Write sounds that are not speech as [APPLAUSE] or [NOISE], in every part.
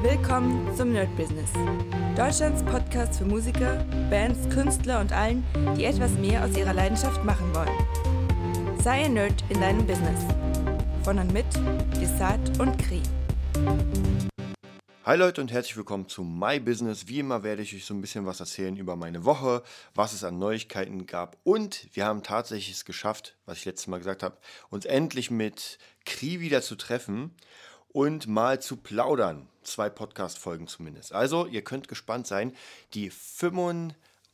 Willkommen zum Nerd Business. Deutschlands Podcast für Musiker, Bands, Künstler und allen, die etwas mehr aus ihrer Leidenschaft machen wollen. Sei ein Nerd in deinem Business. Von und mit Desart und Kri. Hi Leute und herzlich willkommen zu My Business. Wie immer werde ich euch so ein bisschen was erzählen über meine Woche, was es an Neuigkeiten gab und wir haben tatsächlich es geschafft, was ich letztes Mal gesagt habe, uns endlich mit Kri wieder zu treffen und mal zu plaudern. Zwei Podcast-Folgen zumindest. Also, ihr könnt gespannt sein. Die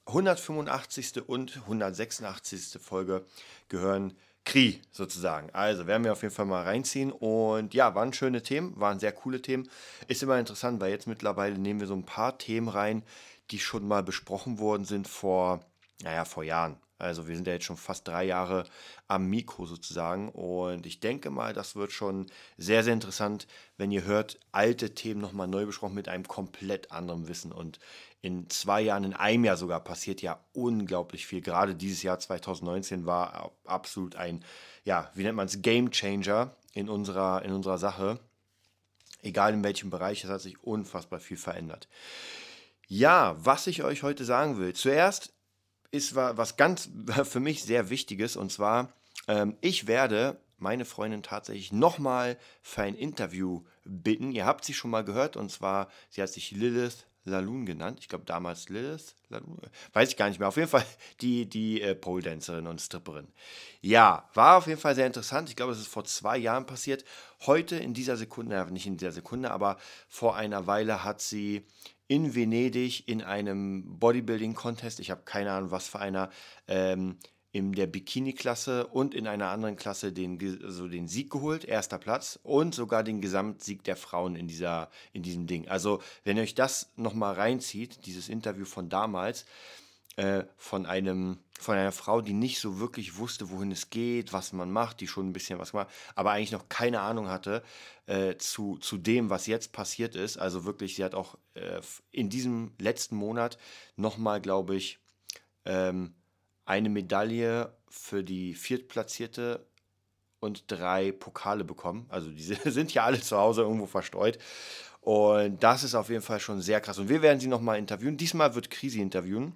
185. und 186. Folge gehören Kri sozusagen. Also werden wir auf jeden Fall mal reinziehen. Und ja, waren schöne Themen, waren sehr coole Themen. Ist immer interessant, weil jetzt mittlerweile nehmen wir so ein paar Themen rein, die schon mal besprochen worden sind vor, naja, vor Jahren. Also wir sind ja jetzt schon fast drei Jahre am Mikro sozusagen und ich denke mal, das wird schon sehr, sehr interessant, wenn ihr hört, alte Themen nochmal neu besprochen mit einem komplett anderen Wissen. Und in zwei Jahren, in einem Jahr sogar, passiert ja unglaublich viel. Gerade dieses Jahr 2019 war absolut ein, ja, wie nennt man es, Game Changer in unserer, in unserer Sache. Egal in welchem Bereich, es hat sich unfassbar viel verändert. Ja, was ich euch heute sagen will. Zuerst ist was ganz [LAUGHS] für mich sehr Wichtiges und zwar, ähm, ich werde meine Freundin tatsächlich nochmal für ein Interview bitten. Ihr habt sie schon mal gehört und zwar, sie hat sich Lilith Laloon genannt. Ich glaube damals Lilith Laloon. Weiß ich gar nicht mehr. Auf jeden Fall [LAUGHS] die, die äh, Pole-Dancerin und Stripperin. Ja, war auf jeden Fall sehr interessant. Ich glaube, es ist vor zwei Jahren passiert. Heute in dieser Sekunde, nicht in dieser Sekunde, aber vor einer Weile hat sie in Venedig in einem Bodybuilding-Contest, ich habe keine Ahnung, was für einer, ähm, in der Bikini-Klasse und in einer anderen Klasse den, also den Sieg geholt, erster Platz und sogar den Gesamtsieg der Frauen in, dieser, in diesem Ding. Also, wenn ihr euch das nochmal reinzieht, dieses Interview von damals, äh, von, einem, von einer Frau, die nicht so wirklich wusste, wohin es geht, was man macht, die schon ein bisschen was gemacht, aber eigentlich noch keine Ahnung hatte äh, zu, zu dem, was jetzt passiert ist. Also wirklich, sie hat auch äh, in diesem letzten Monat nochmal, glaube ich, ähm, eine Medaille für die Viertplatzierte und drei Pokale bekommen. Also diese [LAUGHS] sind ja alle zu Hause irgendwo verstreut. Und das ist auf jeden Fall schon sehr krass. Und wir werden sie nochmal interviewen. Diesmal wird Krisi interviewen,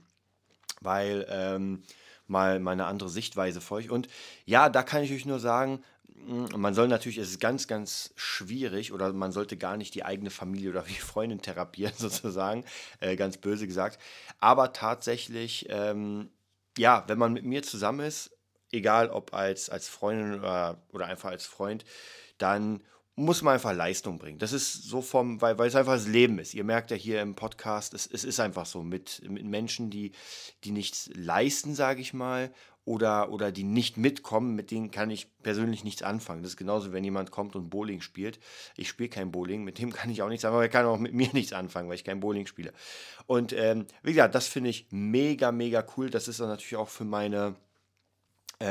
weil ähm, mal, mal eine andere Sichtweise für euch. Und ja, da kann ich euch nur sagen, hm, man soll natürlich, es ist ganz, ganz schwierig oder man sollte gar nicht die eigene Familie oder [LAUGHS] die Freundin therapieren, [LAUGHS] sozusagen, äh, ganz böse gesagt. Aber tatsächlich ähm, ja, wenn man mit mir zusammen ist, egal ob als, als Freundin oder, oder einfach als Freund, dann muss man einfach Leistung bringen. Das ist so vom, weil, weil es einfach das Leben ist. Ihr merkt ja hier im Podcast, es, es ist einfach so mit, mit Menschen, die, die nichts leisten, sage ich mal, oder, oder die nicht mitkommen, mit denen kann ich persönlich nichts anfangen. Das ist genauso, wenn jemand kommt und Bowling spielt. Ich spiele kein Bowling, mit dem kann ich auch nichts anfangen, aber er kann auch mit mir nichts anfangen, weil ich kein Bowling spiele. Und ähm, wie gesagt, das finde ich mega, mega cool. Das ist dann natürlich auch für meine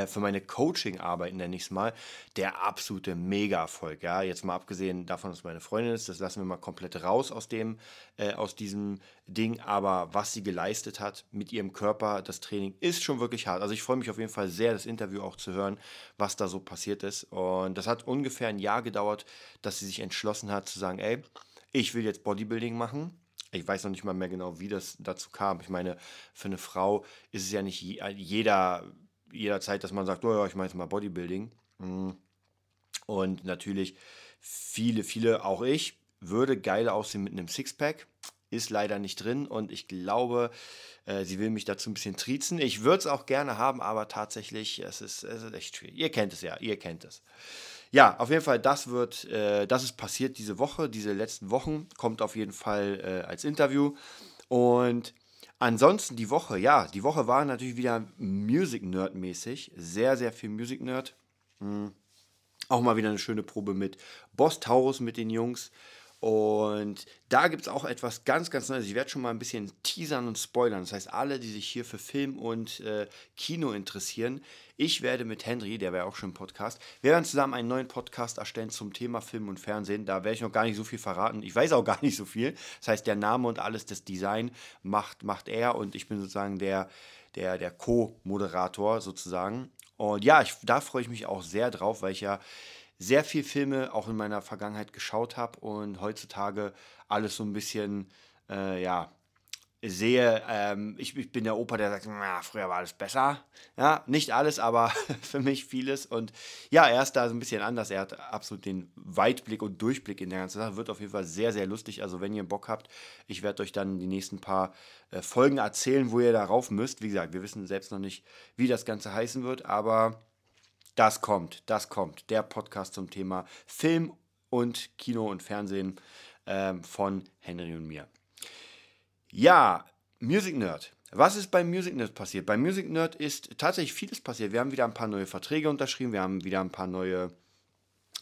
für meine Coaching-Arbeit, nenne ich es mal, der absolute Mega-Erfolg. Ja? Jetzt mal abgesehen davon, dass meine Freundin ist, das lassen wir mal komplett raus aus, dem, äh, aus diesem Ding. Aber was sie geleistet hat mit ihrem Körper, das Training, ist schon wirklich hart. Also ich freue mich auf jeden Fall sehr, das Interview auch zu hören, was da so passiert ist. Und das hat ungefähr ein Jahr gedauert, dass sie sich entschlossen hat zu sagen, ey, ich will jetzt Bodybuilding machen. Ich weiß noch nicht mal mehr genau, wie das dazu kam. Ich meine, für eine Frau ist es ja nicht jeder jederzeit, dass man sagt, oh ja, ich mache jetzt mal Bodybuilding. Mhm. Und natürlich viele, viele, auch ich, würde geil aussehen mit einem Sixpack. Ist leider nicht drin und ich glaube, äh, sie will mich dazu ein bisschen triezen. Ich würde es auch gerne haben, aber tatsächlich, es ist, es ist echt schwierig. Ihr kennt es ja, ihr kennt es. Ja, auf jeden Fall, das wird, äh, das ist passiert diese Woche, diese letzten Wochen, kommt auf jeden Fall äh, als Interview. Und Ansonsten die Woche, ja, die Woche war natürlich wieder Music Nerd mäßig. Sehr, sehr viel Music Nerd. Mhm. Auch mal wieder eine schöne Probe mit Boss Taurus mit den Jungs. Und da gibt es auch etwas ganz, ganz Neues. Ich werde schon mal ein bisschen teasern und spoilern. Das heißt, alle, die sich hier für Film und äh, Kino interessieren, ich werde mit Henry, der wäre auch schon im Podcast, wir werden zusammen einen neuen Podcast erstellen zum Thema Film und Fernsehen. Da werde ich noch gar nicht so viel verraten. Ich weiß auch gar nicht so viel. Das heißt, der Name und alles, das Design macht, macht er und ich bin sozusagen der, der, der Co-Moderator sozusagen. Und ja, ich, da freue ich mich auch sehr drauf, weil ich ja sehr viel Filme auch in meiner Vergangenheit geschaut habe und heutzutage alles so ein bisschen, äh, ja, sehe, ähm, ich, ich, bin der Opa, der sagt, na, früher war alles besser. Ja, nicht alles, aber [LAUGHS] für mich vieles. Und ja, er ist da so ein bisschen anders. Er hat absolut den Weitblick und Durchblick in der ganzen Sache. Wird auf jeden Fall sehr, sehr lustig. Also, wenn ihr Bock habt, ich werde euch dann die nächsten paar äh, Folgen erzählen, wo ihr darauf müsst. Wie gesagt, wir wissen selbst noch nicht, wie das Ganze heißen wird, aber das kommt, das kommt. Der Podcast zum Thema Film und Kino und Fernsehen ähm, von Henry und mir. Ja, Music Nerd. Was ist beim Music Nerd passiert? Beim Music Nerd ist tatsächlich vieles passiert. Wir haben wieder ein paar neue Verträge unterschrieben, wir haben wieder ein paar neue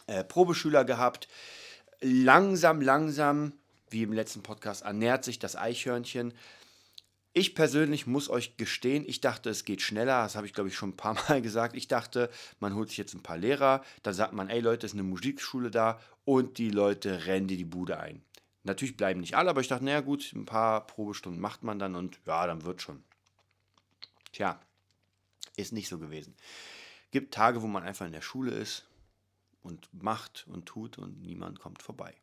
äh, Probeschüler gehabt. Langsam, langsam, wie im letzten Podcast, ernährt sich das Eichhörnchen. Ich persönlich muss euch gestehen, ich dachte, es geht schneller. Das habe ich, glaube ich, schon ein paar [LAUGHS] Mal gesagt. Ich dachte, man holt sich jetzt ein paar Lehrer, dann sagt man, ey Leute, es ist eine Musikschule da und die Leute rennen dir die Bude ein. Natürlich bleiben nicht alle, aber ich dachte, naja gut, ein paar Probestunden macht man dann und ja, dann wird schon. Tja, ist nicht so gewesen. Gibt Tage, wo man einfach in der Schule ist und macht und tut und niemand kommt vorbei.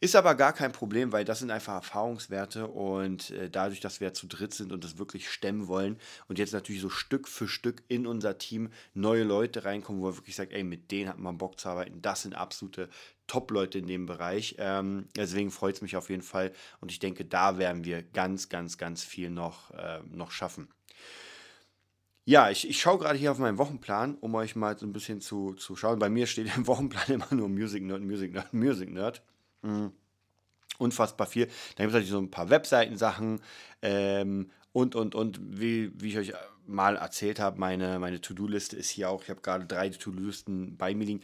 Ist aber gar kein Problem, weil das sind einfach Erfahrungswerte und äh, dadurch, dass wir zu dritt sind und das wirklich stemmen wollen und jetzt natürlich so Stück für Stück in unser Team neue Leute reinkommen, wo man wirklich sagt, ey, mit denen hat man Bock zu arbeiten, das sind absolute Top-Leute in dem Bereich. Ähm, deswegen freut es mich auf jeden Fall und ich denke, da werden wir ganz, ganz, ganz viel noch, äh, noch schaffen. Ja, ich, ich schaue gerade hier auf meinen Wochenplan, um euch mal so ein bisschen zu, zu schauen. Bei mir steht im [LAUGHS] Wochenplan immer nur Music Nerd, Music Nerd, Music Nerd. Mhm. Unfassbar viel. Dann gibt es natürlich so ein paar Webseitensachen ähm, und, und, und, wie, wie ich euch mal erzählt habe, meine, meine To-Do-Liste ist hier auch. Ich habe gerade drei To-Do-Listen bei mir liegen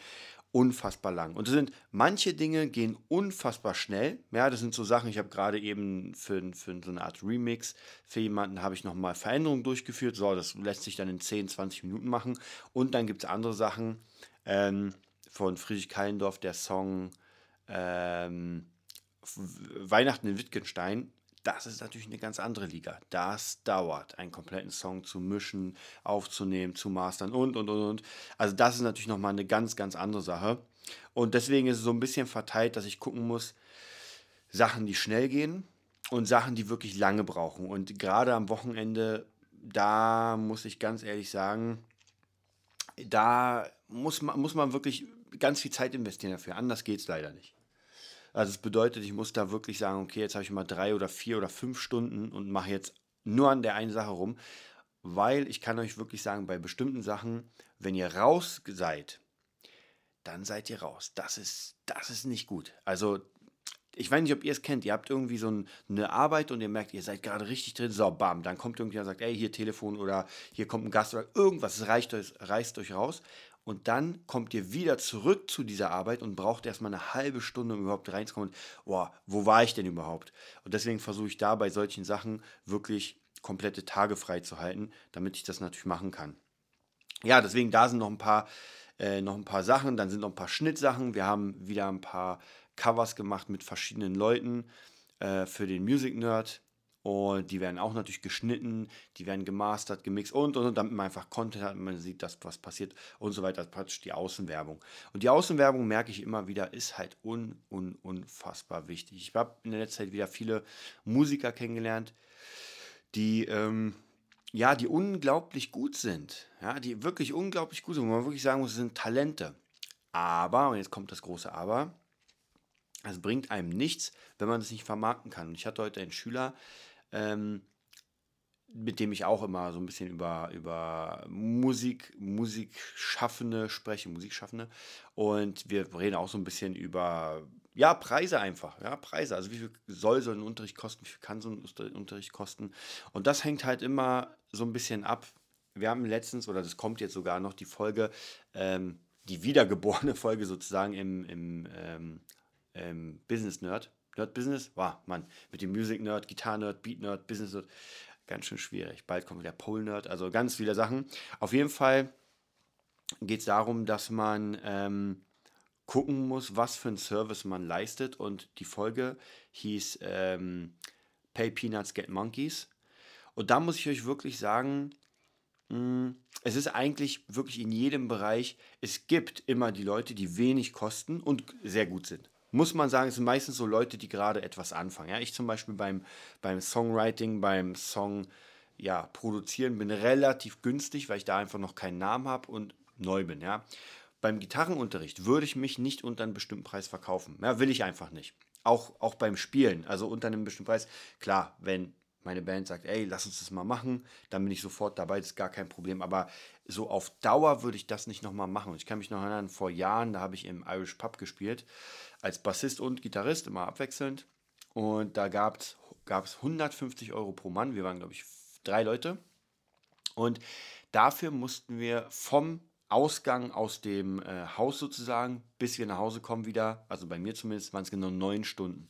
unfassbar lang. Und es sind manche Dinge gehen unfassbar schnell. Ja, das sind so Sachen, ich habe gerade eben für, für so eine Art Remix für jemanden habe ich nochmal Veränderungen durchgeführt. So, das lässt sich dann in 10, 20 Minuten machen. Und dann gibt es andere Sachen ähm, von Friedrich Kallendorf, der Song ähm, Weihnachten in Wittgenstein das ist natürlich eine ganz andere Liga. Das dauert, einen kompletten Song zu mischen, aufzunehmen, zu mastern und, und, und, und. Also das ist natürlich nochmal eine ganz, ganz andere Sache. Und deswegen ist es so ein bisschen verteilt, dass ich gucken muss, Sachen, die schnell gehen und Sachen, die wirklich lange brauchen. Und gerade am Wochenende, da muss ich ganz ehrlich sagen, da muss man, muss man wirklich ganz viel Zeit investieren dafür. Anders geht es leider nicht. Also es bedeutet, ich muss da wirklich sagen, okay, jetzt habe ich mal drei oder vier oder fünf Stunden und mache jetzt nur an der einen Sache rum, weil ich kann euch wirklich sagen, bei bestimmten Sachen, wenn ihr raus seid, dann seid ihr raus. Das ist, das ist nicht gut. Also ich weiß nicht, ob ihr es kennt, ihr habt irgendwie so ein, eine Arbeit und ihr merkt, ihr seid gerade richtig drin, so, bam, dann kommt irgendjemand und sagt, ey, hier Telefon oder hier kommt ein Gast oder irgendwas, es reicht euch, reißt euch raus und dann kommt ihr wieder zurück zu dieser Arbeit und braucht erstmal eine halbe Stunde, um überhaupt reinzukommen. Boah, wo war ich denn überhaupt? Und deswegen versuche ich da bei solchen Sachen wirklich komplette Tage frei zu halten, damit ich das natürlich machen kann. Ja, deswegen da sind noch ein paar, äh, noch ein paar Sachen, dann sind noch ein paar Schnittsachen. Wir haben wieder ein paar Covers gemacht mit verschiedenen Leuten äh, für den Music Nerd. Und die werden auch natürlich geschnitten, die werden gemastert, gemixt und, und, und, damit man einfach Content hat, man sieht, dass was passiert und so weiter. Das ist praktisch die Außenwerbung. Und die Außenwerbung, merke ich immer wieder, ist halt un, un, unfassbar wichtig. Ich habe in der letzten Zeit wieder viele Musiker kennengelernt, die, ähm, ja, die unglaublich gut sind. Ja, die wirklich unglaublich gut sind, wo man wirklich sagen muss, sind Talente. Aber, und jetzt kommt das große Aber, es bringt einem nichts, wenn man es nicht vermarkten kann. Und ich hatte heute einen Schüler, ähm, mit dem ich auch immer so ein bisschen über, über Musik, Musikschaffende spreche, Musikschaffende. Und wir reden auch so ein bisschen über, ja, Preise einfach, ja, Preise. Also wie viel soll so ein Unterricht kosten, wie viel kann so ein Unterricht kosten. Und das hängt halt immer so ein bisschen ab. Wir haben letztens, oder das kommt jetzt sogar noch, die Folge, ähm, die wiedergeborene [LAUGHS] Folge sozusagen im, im ähm, ähm, Business Nerd Nerd Business, wow, Mann, mit dem Music Nerd, Gitarre Nerd, Beat Nerd, Business Nerd, ganz schön schwierig. Bald kommt der Pole Nerd, also ganz viele Sachen. Auf jeden Fall geht es darum, dass man ähm, gucken muss, was für einen Service man leistet. Und die Folge hieß ähm, Pay Peanuts, Get Monkeys. Und da muss ich euch wirklich sagen, Mm, es ist eigentlich wirklich in jedem Bereich, es gibt immer die Leute, die wenig kosten und sehr gut sind. Muss man sagen, es sind meistens so Leute, die gerade etwas anfangen. Ja, ich zum Beispiel beim, beim Songwriting, beim Song ja, produzieren bin relativ günstig, weil ich da einfach noch keinen Namen habe und neu bin. Ja. Beim Gitarrenunterricht würde ich mich nicht unter einem bestimmten Preis verkaufen. Ja, will ich einfach nicht. Auch, auch beim Spielen, also unter einem bestimmten Preis. Klar, wenn meine Band sagt, ey, lass uns das mal machen, dann bin ich sofort dabei, das ist gar kein Problem. Aber so auf Dauer würde ich das nicht nochmal machen. Und ich kann mich noch erinnern, vor Jahren, da habe ich im Irish Pub gespielt, als Bassist und Gitarrist, immer abwechselnd. Und da gab es 150 Euro pro Mann. Wir waren, glaube ich, drei Leute. Und dafür mussten wir vom Ausgang aus dem äh, Haus sozusagen, bis wir nach Hause kommen wieder, also bei mir zumindest, waren es genau neun Stunden.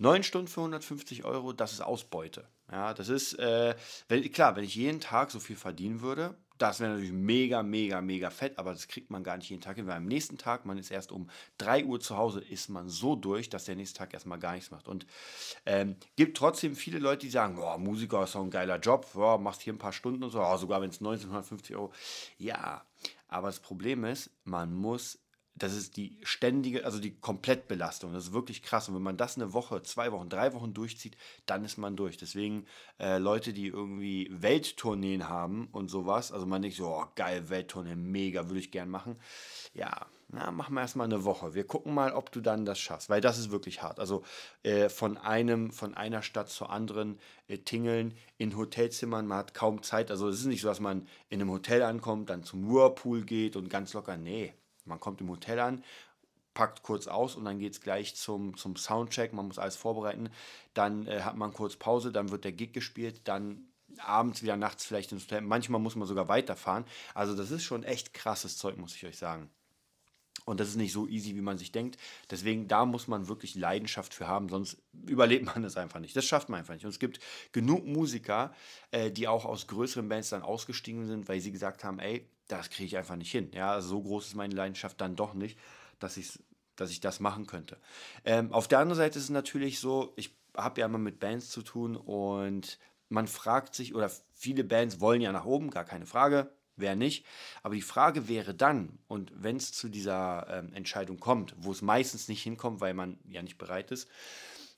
9 Stunden für 150 Euro, das ist Ausbeute. Ja, das ist, äh, wenn, klar, wenn ich jeden Tag so viel verdienen würde, das wäre natürlich mega, mega, mega fett, aber das kriegt man gar nicht jeden Tag hin, weil am nächsten Tag, man ist erst um 3 Uhr zu Hause, ist man so durch, dass der nächste Tag erstmal gar nichts macht. Und ähm, gibt trotzdem viele Leute, die sagen, oh, Musiker ist doch ein geiler Job, oh, machst hier ein paar Stunden und so, oh, sogar wenn es 1950 Euro. Ja, aber das Problem ist, man muss das ist die ständige, also die Komplettbelastung. Das ist wirklich krass. Und wenn man das eine Woche, zwei Wochen, drei Wochen durchzieht, dann ist man durch. Deswegen äh, Leute, die irgendwie Welttourneen haben und sowas, also man denkt so, oh, geil, Welttournee, mega, würde ich gern machen. Ja, na, machen wir erstmal eine Woche. Wir gucken mal, ob du dann das schaffst, weil das ist wirklich hart. Also äh, von einem, von einer Stadt zur anderen äh, tingeln in Hotelzimmern, man hat kaum Zeit. Also es ist nicht so, dass man in einem Hotel ankommt, dann zum Whirlpool geht und ganz locker. Nee, man kommt im Hotel an, packt kurz aus und dann geht es gleich zum, zum Soundcheck. Man muss alles vorbereiten. Dann äh, hat man kurz Pause, dann wird der Gig gespielt, dann abends wieder nachts vielleicht ins Hotel. Manchmal muss man sogar weiterfahren. Also das ist schon echt krasses Zeug, muss ich euch sagen. Und das ist nicht so easy, wie man sich denkt. Deswegen, da muss man wirklich Leidenschaft für haben, sonst überlebt man das einfach nicht. Das schafft man einfach nicht. Und es gibt genug Musiker, äh, die auch aus größeren Bands dann ausgestiegen sind, weil sie gesagt haben, ey, das kriege ich einfach nicht hin. Ja, also so groß ist meine Leidenschaft dann doch nicht, dass ich, dass ich das machen könnte. Ähm, auf der anderen Seite ist es natürlich so, ich habe ja immer mit Bands zu tun und man fragt sich, oder viele Bands wollen ja nach oben, gar keine Frage, wer nicht. Aber die Frage wäre dann, und wenn es zu dieser ähm, Entscheidung kommt, wo es meistens nicht hinkommt, weil man ja nicht bereit ist,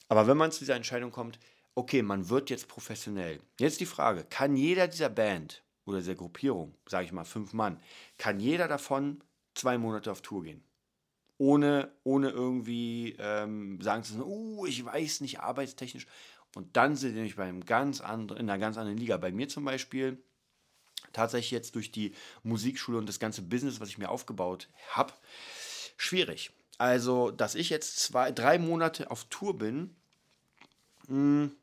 aber wenn man zu dieser Entscheidung kommt, okay, man wird jetzt professionell. Jetzt die Frage, kann jeder dieser Band oder dieser Gruppierung, sage ich mal fünf Mann, kann jeder davon zwei Monate auf Tour gehen. Ohne, ohne irgendwie ähm, sagen zu müssen, oh, ich weiß nicht, arbeitstechnisch. Und dann sind sie nämlich bei einem ganz anderen, in einer ganz anderen Liga. Bei mir zum Beispiel, tatsächlich jetzt durch die Musikschule und das ganze Business, was ich mir aufgebaut habe, schwierig. Also, dass ich jetzt zwei, drei Monate auf Tour bin, mh, hm,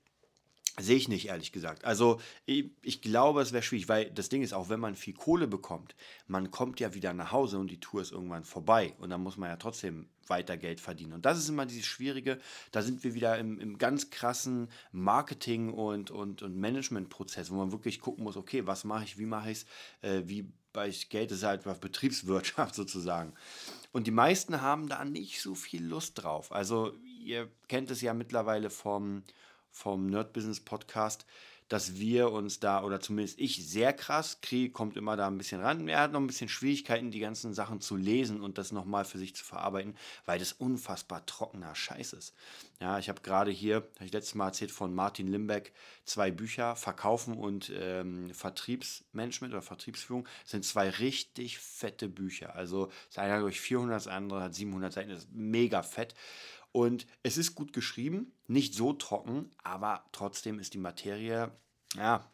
Sehe ich nicht, ehrlich gesagt. Also ich, ich glaube, es wäre schwierig, weil das Ding ist, auch wenn man viel Kohle bekommt, man kommt ja wieder nach Hause und die Tour ist irgendwann vorbei und dann muss man ja trotzdem weiter Geld verdienen. Und das ist immer dieses Schwierige, da sind wir wieder im, im ganz krassen Marketing- und, und, und Managementprozess, wo man wirklich gucken muss, okay, was mache ich, wie mache ich es, äh, wie bei Geld ist halt Betriebswirtschaft [LAUGHS] sozusagen. Und die meisten haben da nicht so viel Lust drauf. Also ihr kennt es ja mittlerweile vom vom Nerd Business Podcast, dass wir uns da, oder zumindest ich, sehr krass, Krieg kommt immer da ein bisschen ran. Er hat noch ein bisschen Schwierigkeiten, die ganzen Sachen zu lesen und das nochmal für sich zu verarbeiten, weil das unfassbar trockener Scheiß ist. Ja, ich habe gerade hier, habe ich letztes Mal erzählt, von Martin Limbeck zwei Bücher, Verkaufen und ähm, Vertriebsmanagement oder Vertriebsführung, sind zwei richtig fette Bücher. Also das eine hat durch 400, das andere hat 700 Seiten, das ist mega fett. Und es ist gut geschrieben, nicht so trocken, aber trotzdem ist die Materie, ja,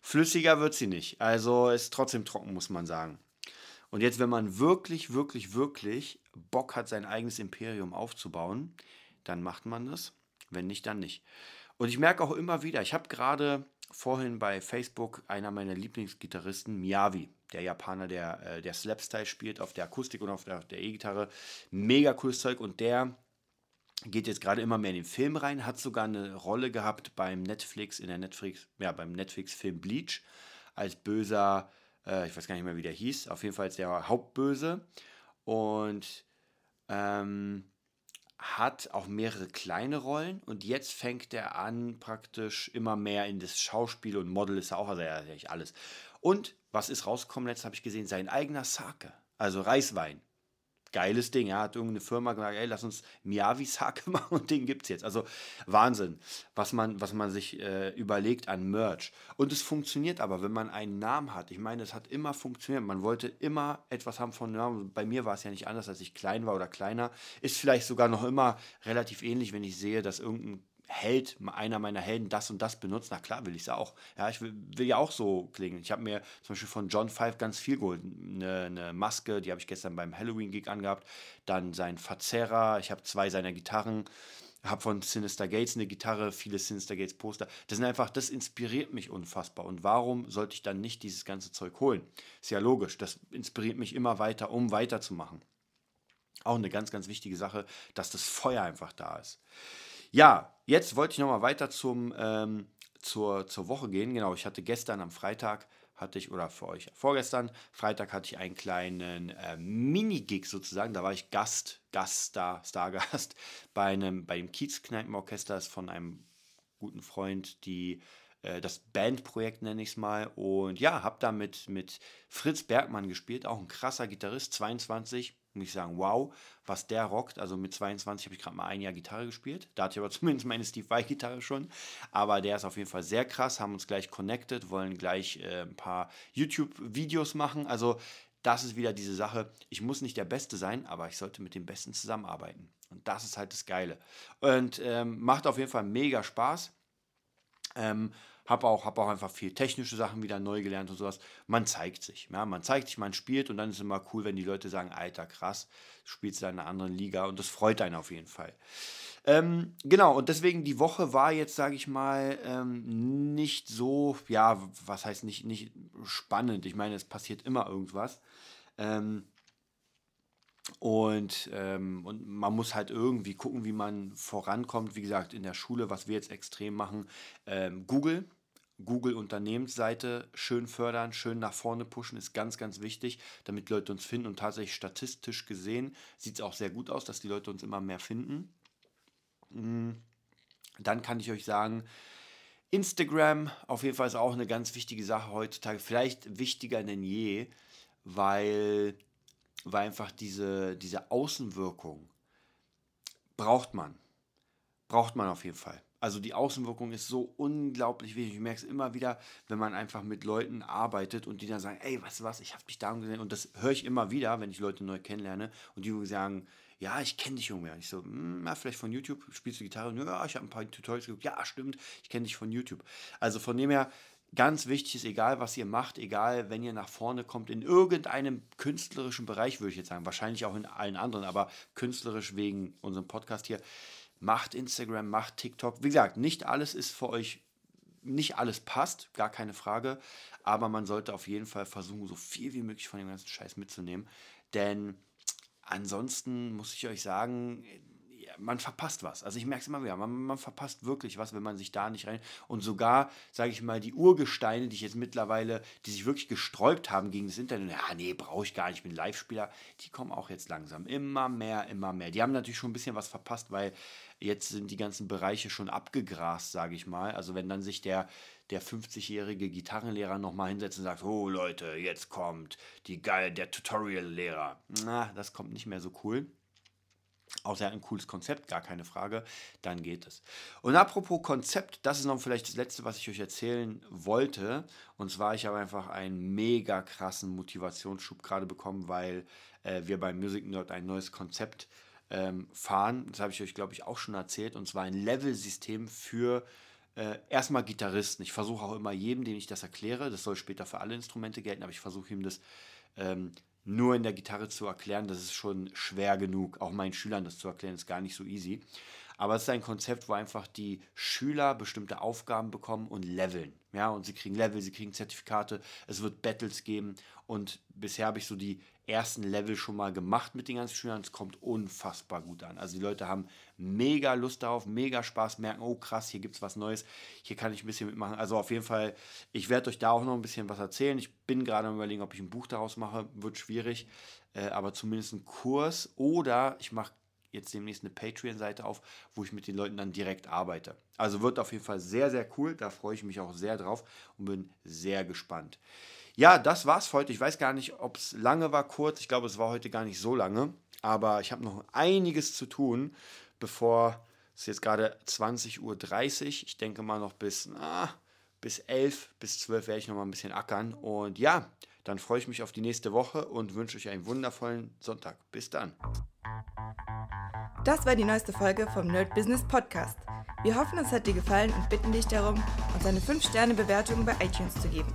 flüssiger wird sie nicht. Also ist trotzdem trocken, muss man sagen. Und jetzt, wenn man wirklich, wirklich, wirklich Bock hat, sein eigenes Imperium aufzubauen, dann macht man das. Wenn nicht, dann nicht. Und ich merke auch immer wieder, ich habe gerade vorhin bei Facebook einer meiner Lieblingsgitarristen, Miyavi, der Japaner, der, äh, der Slapstyle spielt auf der Akustik und auf der E-Gitarre. Mega cooles Zeug und der geht jetzt gerade immer mehr in den Film rein, hat sogar eine Rolle gehabt beim Netflix, in der Netflix, ja, beim Netflix-Film Bleach, als böser, äh, ich weiß gar nicht mehr, wie der hieß, auf jeden Fall der Hauptböse. Und ähm, hat auch mehrere kleine Rollen und jetzt fängt er an, praktisch immer mehr in das Schauspiel und Model ist er auch, also er ist alles. Und was ist rausgekommen letztes, habe ich gesehen, sein eigener Sake, also Reiswein geiles Ding. Er hat irgendeine Firma gesagt, ey, lass uns Miyavi-Sake [LAUGHS] machen und den gibt es jetzt. Also Wahnsinn, was man, was man sich äh, überlegt an Merch. Und es funktioniert aber, wenn man einen Namen hat. Ich meine, es hat immer funktioniert. Man wollte immer etwas haben von Namen. Bei mir war es ja nicht anders, als ich klein war oder kleiner. Ist vielleicht sogar noch immer relativ ähnlich, wenn ich sehe, dass irgendein Held, einer meiner Helden das und das benutzt, na klar will ich es auch. Ja, ich will, will, ja auch so klingen. Ich habe mir zum Beispiel von John Five ganz viel geholt. Eine, eine Maske, die habe ich gestern beim Halloween-Gig angehabt. Dann sein Verzerrer, ich habe zwei seiner Gitarren. Habe von Sinister Gates eine Gitarre, viele Sinister Gates Poster. Das sind einfach, das inspiriert mich unfassbar. Und warum sollte ich dann nicht dieses ganze Zeug holen? Ist ja logisch. Das inspiriert mich immer weiter, um weiterzumachen. Auch eine ganz, ganz wichtige Sache, dass das Feuer einfach da ist. Ja, jetzt wollte ich nochmal weiter zum, ähm, zur, zur Woche gehen. Genau, ich hatte gestern am Freitag, hatte ich, oder für euch vorgestern, Freitag hatte ich einen kleinen äh, Mini-Gig sozusagen. Da war ich Gast, Gaststar, Stargast [LAUGHS] bei einem, bei dem Kiezkneipenorchester, von einem guten Freund, die äh, das Bandprojekt nenne ich es mal. Und ja, habe da mit, mit Fritz Bergmann gespielt, auch ein krasser Gitarrist, 22, muss ich sagen, wow, was der rockt. Also mit 22 habe ich gerade mal ein Jahr Gitarre gespielt. Da hatte ich aber [LAUGHS] zumindest meine Steve Vai-Gitarre schon. Aber der ist auf jeden Fall sehr krass, haben uns gleich connected, wollen gleich äh, ein paar YouTube-Videos machen. Also das ist wieder diese Sache, ich muss nicht der Beste sein, aber ich sollte mit dem Besten zusammenarbeiten. Und das ist halt das Geile. Und ähm, macht auf jeden Fall mega Spaß. Ähm, habe auch, hab auch einfach viel technische Sachen wieder neu gelernt und sowas. Man zeigt sich. Ja? Man zeigt sich, man spielt und dann ist es immer cool, wenn die Leute sagen, Alter, krass, du spielst in einer anderen Liga und das freut einen auf jeden Fall. Ähm, genau, und deswegen die Woche war jetzt, sage ich mal, ähm, nicht so, ja, was heißt nicht, nicht spannend. Ich meine, es passiert immer irgendwas. Ähm, und, ähm, und man muss halt irgendwie gucken, wie man vorankommt. Wie gesagt, in der Schule, was wir jetzt extrem machen, ähm, Google. Google Unternehmensseite schön fördern, schön nach vorne pushen, ist ganz, ganz wichtig, damit Leute uns finden. Und tatsächlich statistisch gesehen sieht es auch sehr gut aus, dass die Leute uns immer mehr finden. Mm, dann kann ich euch sagen, Instagram auf jeden Fall ist auch eine ganz wichtige Sache heutzutage, vielleicht wichtiger denn je, weil weil einfach diese, diese Außenwirkung braucht man. Braucht man auf jeden Fall. Also die Außenwirkung ist so unglaublich wichtig. Ich merke es immer wieder, wenn man einfach mit Leuten arbeitet und die dann sagen, ey, weißt du was, ich habe dich da gesehen. Und das höre ich immer wieder, wenn ich Leute neu kennenlerne und die sagen, ja, ich kenne dich irgendwie. Und ich so, hm, na, vielleicht von YouTube, spielst du Gitarre? Ja, ich habe ein paar Tutorials geguckt. Ja, stimmt, ich kenne dich von YouTube. Also von dem her, ganz wichtig ist, egal was ihr macht, egal wenn ihr nach vorne kommt, in irgendeinem künstlerischen Bereich, würde ich jetzt sagen, wahrscheinlich auch in allen anderen, aber künstlerisch wegen unserem Podcast hier, macht Instagram, macht TikTok. Wie gesagt, nicht alles ist für euch, nicht alles passt, gar keine Frage, aber man sollte auf jeden Fall versuchen, so viel wie möglich von dem ganzen Scheiß mitzunehmen, denn ansonsten muss ich euch sagen, man verpasst was. Also ich merke es immer wieder, man, man, verpasst wirklich was, wenn man sich da nicht rein. Und sogar, sage ich mal, die Urgesteine, die ich jetzt mittlerweile, die sich wirklich gesträubt haben gegen das Internet, ja, nee, brauche ich gar nicht, ich bin Live-Spieler, die kommen auch jetzt langsam. Immer mehr, immer mehr. Die haben natürlich schon ein bisschen was verpasst, weil jetzt sind die ganzen Bereiche schon abgegrast, sage ich mal. Also wenn dann sich der der 50-jährige Gitarrenlehrer nochmal hinsetzt und sagt, oh Leute, jetzt kommt die geil, der Tutorial-Lehrer. Na, das kommt nicht mehr so cool. Außer ein cooles Konzept, gar keine Frage, dann geht es. Und apropos Konzept, das ist noch vielleicht das Letzte, was ich euch erzählen wollte. Und zwar, ich habe einfach einen mega krassen Motivationsschub gerade bekommen, weil äh, wir beim Music Nerd ein neues Konzept ähm, fahren. Das habe ich euch, glaube ich, auch schon erzählt. Und zwar ein Level-System für äh, erstmal Gitarristen. Ich versuche auch immer jedem, den ich das erkläre, das soll später für alle Instrumente gelten, aber ich versuche ihm das ähm, nur in der Gitarre zu erklären, das ist schon schwer genug. Auch meinen Schülern das zu erklären, ist gar nicht so easy. Aber es ist ein Konzept, wo einfach die Schüler bestimmte Aufgaben bekommen und leveln. Ja, und sie kriegen Level, sie kriegen Zertifikate, es wird Battles geben. Und bisher habe ich so die ersten Level schon mal gemacht mit den ganzen Schülern. Es kommt unfassbar gut an. Also die Leute haben mega Lust darauf, mega Spaß, merken, oh krass, hier gibt es was Neues, hier kann ich ein bisschen mitmachen. Also auf jeden Fall, ich werde euch da auch noch ein bisschen was erzählen. Ich bin gerade am überlegen, ob ich ein Buch daraus mache, wird schwierig, äh, aber zumindest ein Kurs oder ich mache jetzt demnächst eine Patreon-Seite auf, wo ich mit den Leuten dann direkt arbeite. Also wird auf jeden Fall sehr, sehr cool. Da freue ich mich auch sehr drauf und bin sehr gespannt. Ja, das war's für heute. Ich weiß gar nicht, ob es lange war, kurz. Ich glaube, es war heute gar nicht so lange. Aber ich habe noch einiges zu tun, bevor es jetzt gerade 20.30 Uhr. Ich denke mal noch bis, na, bis 11, bis 12 werde ich noch mal ein bisschen ackern. Und ja, dann freue ich mich auf die nächste Woche und wünsche euch einen wundervollen Sonntag. Bis dann. Das war die neueste Folge vom Nerd Business Podcast. Wir hoffen, es hat dir gefallen und bitten dich darum, uns eine 5-Sterne-Bewertung bei iTunes zu geben.